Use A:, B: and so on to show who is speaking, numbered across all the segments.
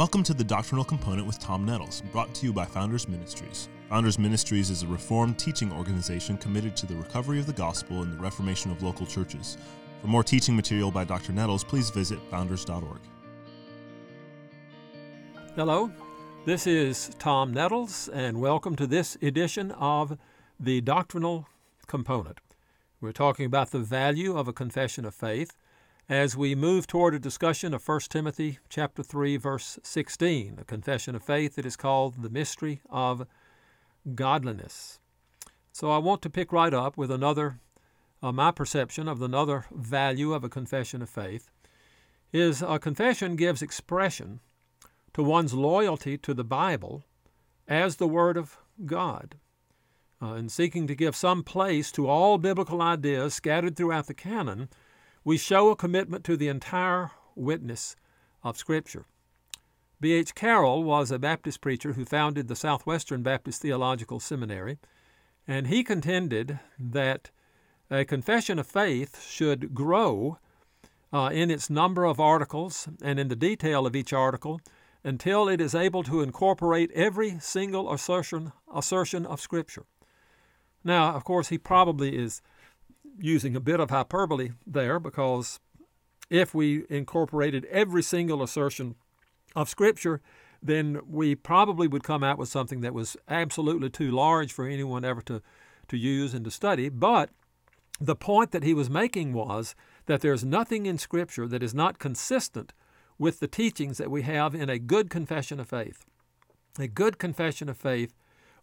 A: Welcome to the Doctrinal Component with Tom Nettles, brought to you by Founders Ministries. Founders Ministries is a reformed teaching organization committed to the recovery of the gospel and the reformation of local churches. For more teaching material by Dr. Nettles, please visit founders.org.
B: Hello, this is Tom Nettles, and welcome to this edition of the Doctrinal Component. We're talking about the value of a confession of faith as we move toward a discussion of 1 Timothy chapter 3 verse 16, a confession of faith that is called the mystery of godliness. So I want to pick right up with another uh, my perception of another value of a confession of faith is a confession gives expression to one's loyalty to the Bible as the Word of God. Uh, in seeking to give some place to all biblical ideas scattered throughout the canon, we show a commitment to the entire witness of Scripture. B.H. Carroll was a Baptist preacher who founded the Southwestern Baptist Theological Seminary, and he contended that a confession of faith should grow uh, in its number of articles and in the detail of each article until it is able to incorporate every single assertion, assertion of Scripture. Now, of course, he probably is using a bit of hyperbole there because if we incorporated every single assertion of Scripture, then we probably would come out with something that was absolutely too large for anyone ever to, to use and to study. But the point that he was making was that there's nothing in Scripture that is not consistent with the teachings that we have in a good confession of faith. A good confession of faith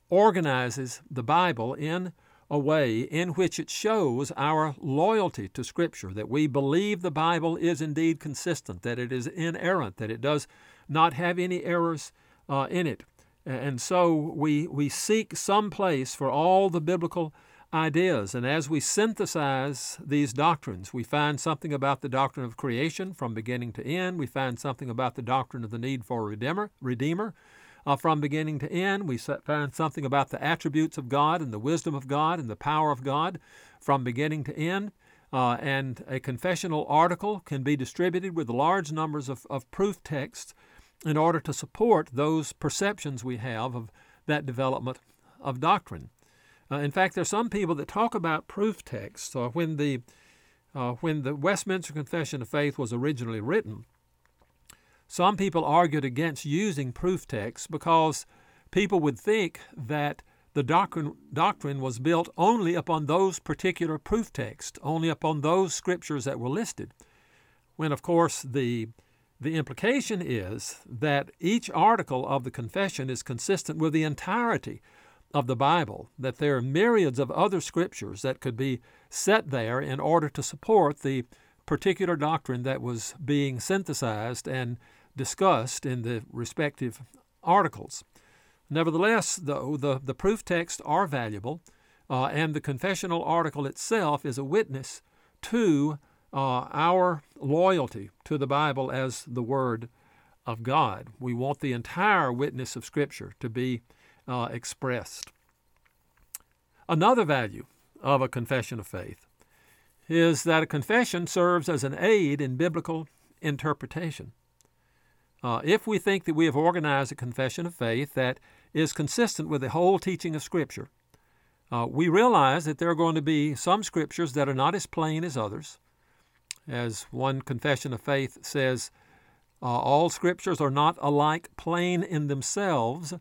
B: organizes the Bible in a way in which it shows our loyalty to Scripture, that we believe the Bible is indeed consistent, that it is inerrant, that it does not have any errors uh, in it. And so we, we seek some place for all the biblical ideas. And as we synthesize these doctrines, we find something about the doctrine of creation from beginning to end. We find something about the doctrine of the need for a redeemer. redeemer uh, from beginning to end. We find something about the attributes of God and the wisdom of God and the power of God from beginning to end. Uh, and a confessional article can be distributed with large numbers of, of proof texts in order to support those perceptions we have of that development of doctrine. Uh, in fact, there are some people that talk about proof texts. Uh, when the uh, when the Westminster Confession of Faith was originally written, some people argued against using proof texts because people would think that the doctrine, doctrine was built only upon those particular proof texts, only upon those scriptures that were listed. When, of course, the, the implication is that each article of the confession is consistent with the entirety of the Bible, that there are myriads of other scriptures that could be set there in order to support the particular doctrine that was being synthesized and discussed in the respective articles. Nevertheless, though, the, the proof texts are valuable, uh, and the confessional article itself is a witness to uh, our loyalty to the Bible as the Word of God. We want the entire witness of Scripture to be uh, expressed. Another value of a confession of faith is that a confession serves as an aid in biblical interpretation. Uh, if we think that we have organized a confession of faith that is consistent with the whole teaching of Scripture, uh, we realize that there are going to be some Scriptures that are not as plain as others. As one confession of faith says, uh, all Scriptures are not alike plain in themselves,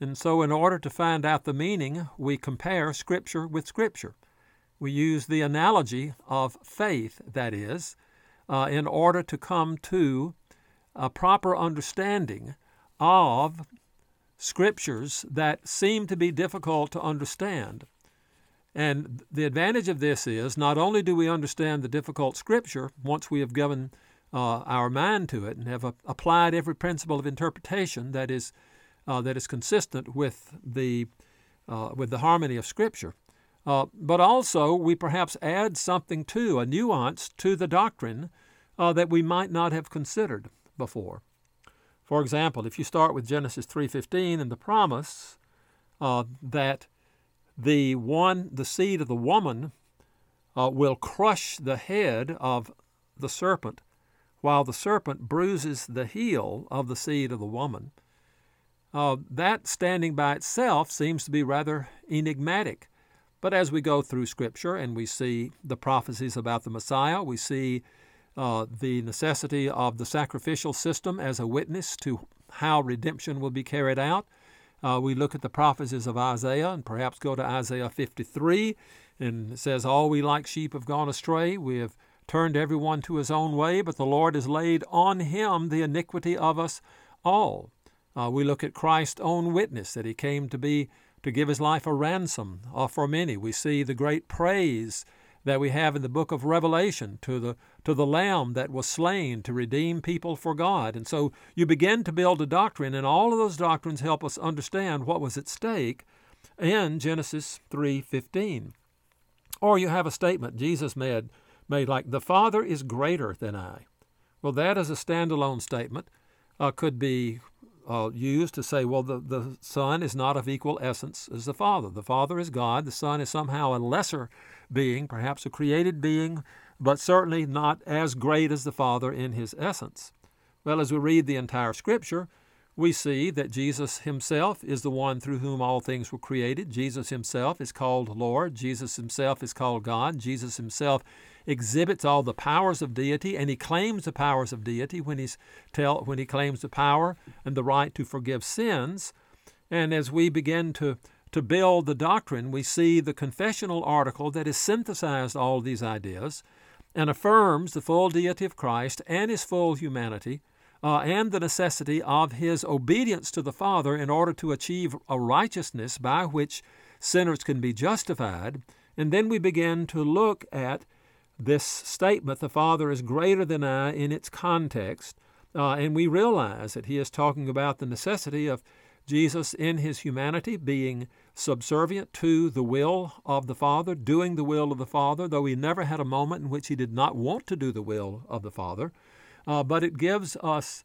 B: and so in order to find out the meaning, we compare Scripture with Scripture. We use the analogy of faith, that is, uh, in order to come to a proper understanding of scriptures that seem to be difficult to understand. And the advantage of this is not only do we understand the difficult scripture once we have given uh, our mind to it and have applied every principle of interpretation that is uh, that is consistent with the uh, with the harmony of scripture, uh, but also we perhaps add something to a nuance to the doctrine uh, that we might not have considered before. For example, if you start with Genesis 3:15 and the promise uh, that the one, the seed of the woman, uh, will crush the head of the serpent, while the serpent bruises the heel of the seed of the woman. Uh, that standing by itself seems to be rather enigmatic. But as we go through Scripture and we see the prophecies about the Messiah, we see uh, the necessity of the sacrificial system as a witness to how redemption will be carried out. Uh, we look at the prophecies of Isaiah and perhaps go to Isaiah 53, and it says, All we like sheep have gone astray. We have turned everyone to his own way, but the Lord has laid on him the iniquity of us all. Uh, we look at Christ's own witness that he came to be to give his life a ransom for many. We see the great praise that we have in the book of Revelation to the to the lamb that was slain to redeem people for God. And so you begin to build a doctrine and all of those doctrines help us understand what was at stake in Genesis 3:15. Or you have a statement Jesus made made like the Father is greater than I. Well, that is a standalone statement. Uh, could be uh, used to say, well, the, the Son is not of equal essence as the Father. The Father is God. The Son is somehow a lesser being, perhaps a created being, but certainly not as great as the Father in his essence. Well, as we read the entire Scripture, we see that Jesus himself is the one through whom all things were created. Jesus himself is called Lord. Jesus himself is called God. Jesus himself exhibits all the powers of deity, and he claims the powers of deity when, he's tell, when he claims the power and the right to forgive sins. And as we begin to, to build the doctrine, we see the confessional article that has synthesized all these ideas and affirms the full deity of Christ and his full humanity. Uh, and the necessity of his obedience to the Father in order to achieve a righteousness by which sinners can be justified. And then we begin to look at this statement, the Father is greater than I, in its context, uh, and we realize that he is talking about the necessity of Jesus in his humanity being subservient to the will of the Father, doing the will of the Father, though he never had a moment in which he did not want to do the will of the Father. Uh, but it gives us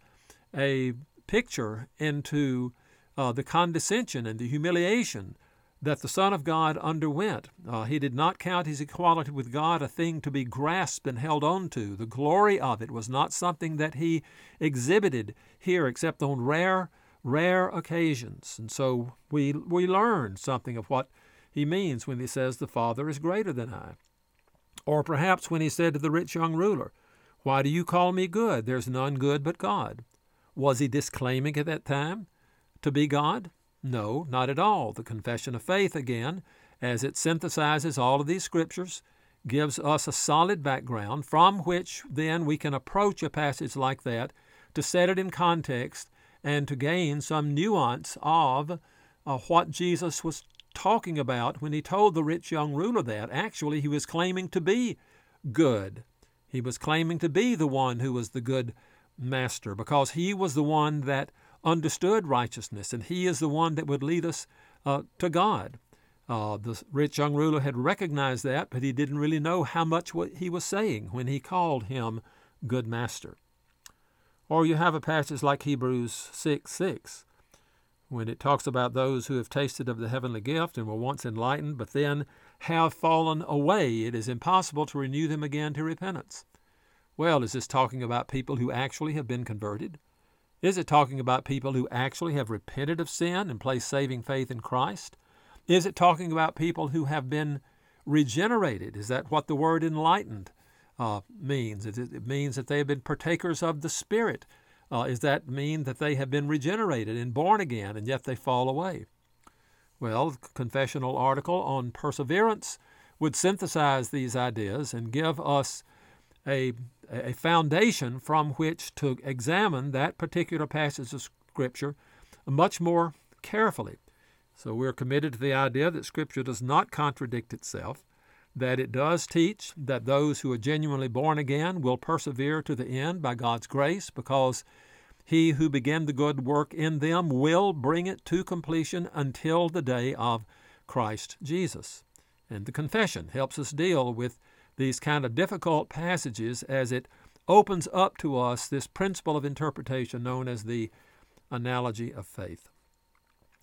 B: a picture into uh, the condescension and the humiliation that the Son of God underwent. Uh, he did not count his equality with God a thing to be grasped and held on to. The glory of it was not something that he exhibited here except on rare, rare occasions. And so we, we learn something of what he means when he says, The Father is greater than I. Or perhaps when he said to the rich young ruler, Why do you call me good? There's none good but God. Was he disclaiming at that time to be God? No, not at all. The Confession of Faith, again, as it synthesizes all of these scriptures, gives us a solid background from which then we can approach a passage like that to set it in context and to gain some nuance of uh, what Jesus was talking about when he told the rich young ruler that. Actually, he was claiming to be good. He was claiming to be the one who was the good master because he was the one that understood righteousness, and He is the one that would lead us uh, to God. Uh, the rich young ruler had recognized that, but he didn't really know how much what he was saying when he called him good master. Or you have a passage like Hebrews 6 6, when it talks about those who have tasted of the heavenly gift and were once enlightened, but then have fallen away. It is impossible to renew them again to repentance. Well, is this talking about people who actually have been converted? Is it talking about people who actually have repented of sin and placed saving faith in Christ? Is it talking about people who have been regenerated? Is that what the word enlightened uh, means? It, means that they have been partakers of the Spirit. Uh, does that mean that they have been regenerated and born again and yet they fall away? Well, the confessional article on perseverance would synthesize these ideas and give us a a foundation from which to examine that particular passage of Scripture much more carefully. So we're committed to the idea that Scripture does not contradict itself, that it does teach that those who are genuinely born again will persevere to the end by God's grace because he who began the good work in them will bring it to completion until the day of Christ Jesus. And the confession helps us deal with these kind of difficult passages as it opens up to us this principle of interpretation known as the analogy of faith.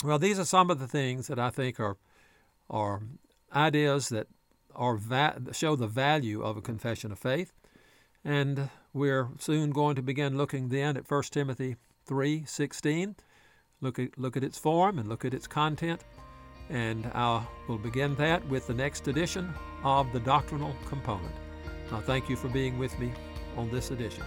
B: Well, these are some of the things that I think are are ideas that are va- show the value of a confession of faith. And we're soon going to begin looking then at 1 Timothy 3:16. Look at look at its form and look at its content. And I will begin that with the next edition of the doctrinal component. I thank you for being with me on this edition.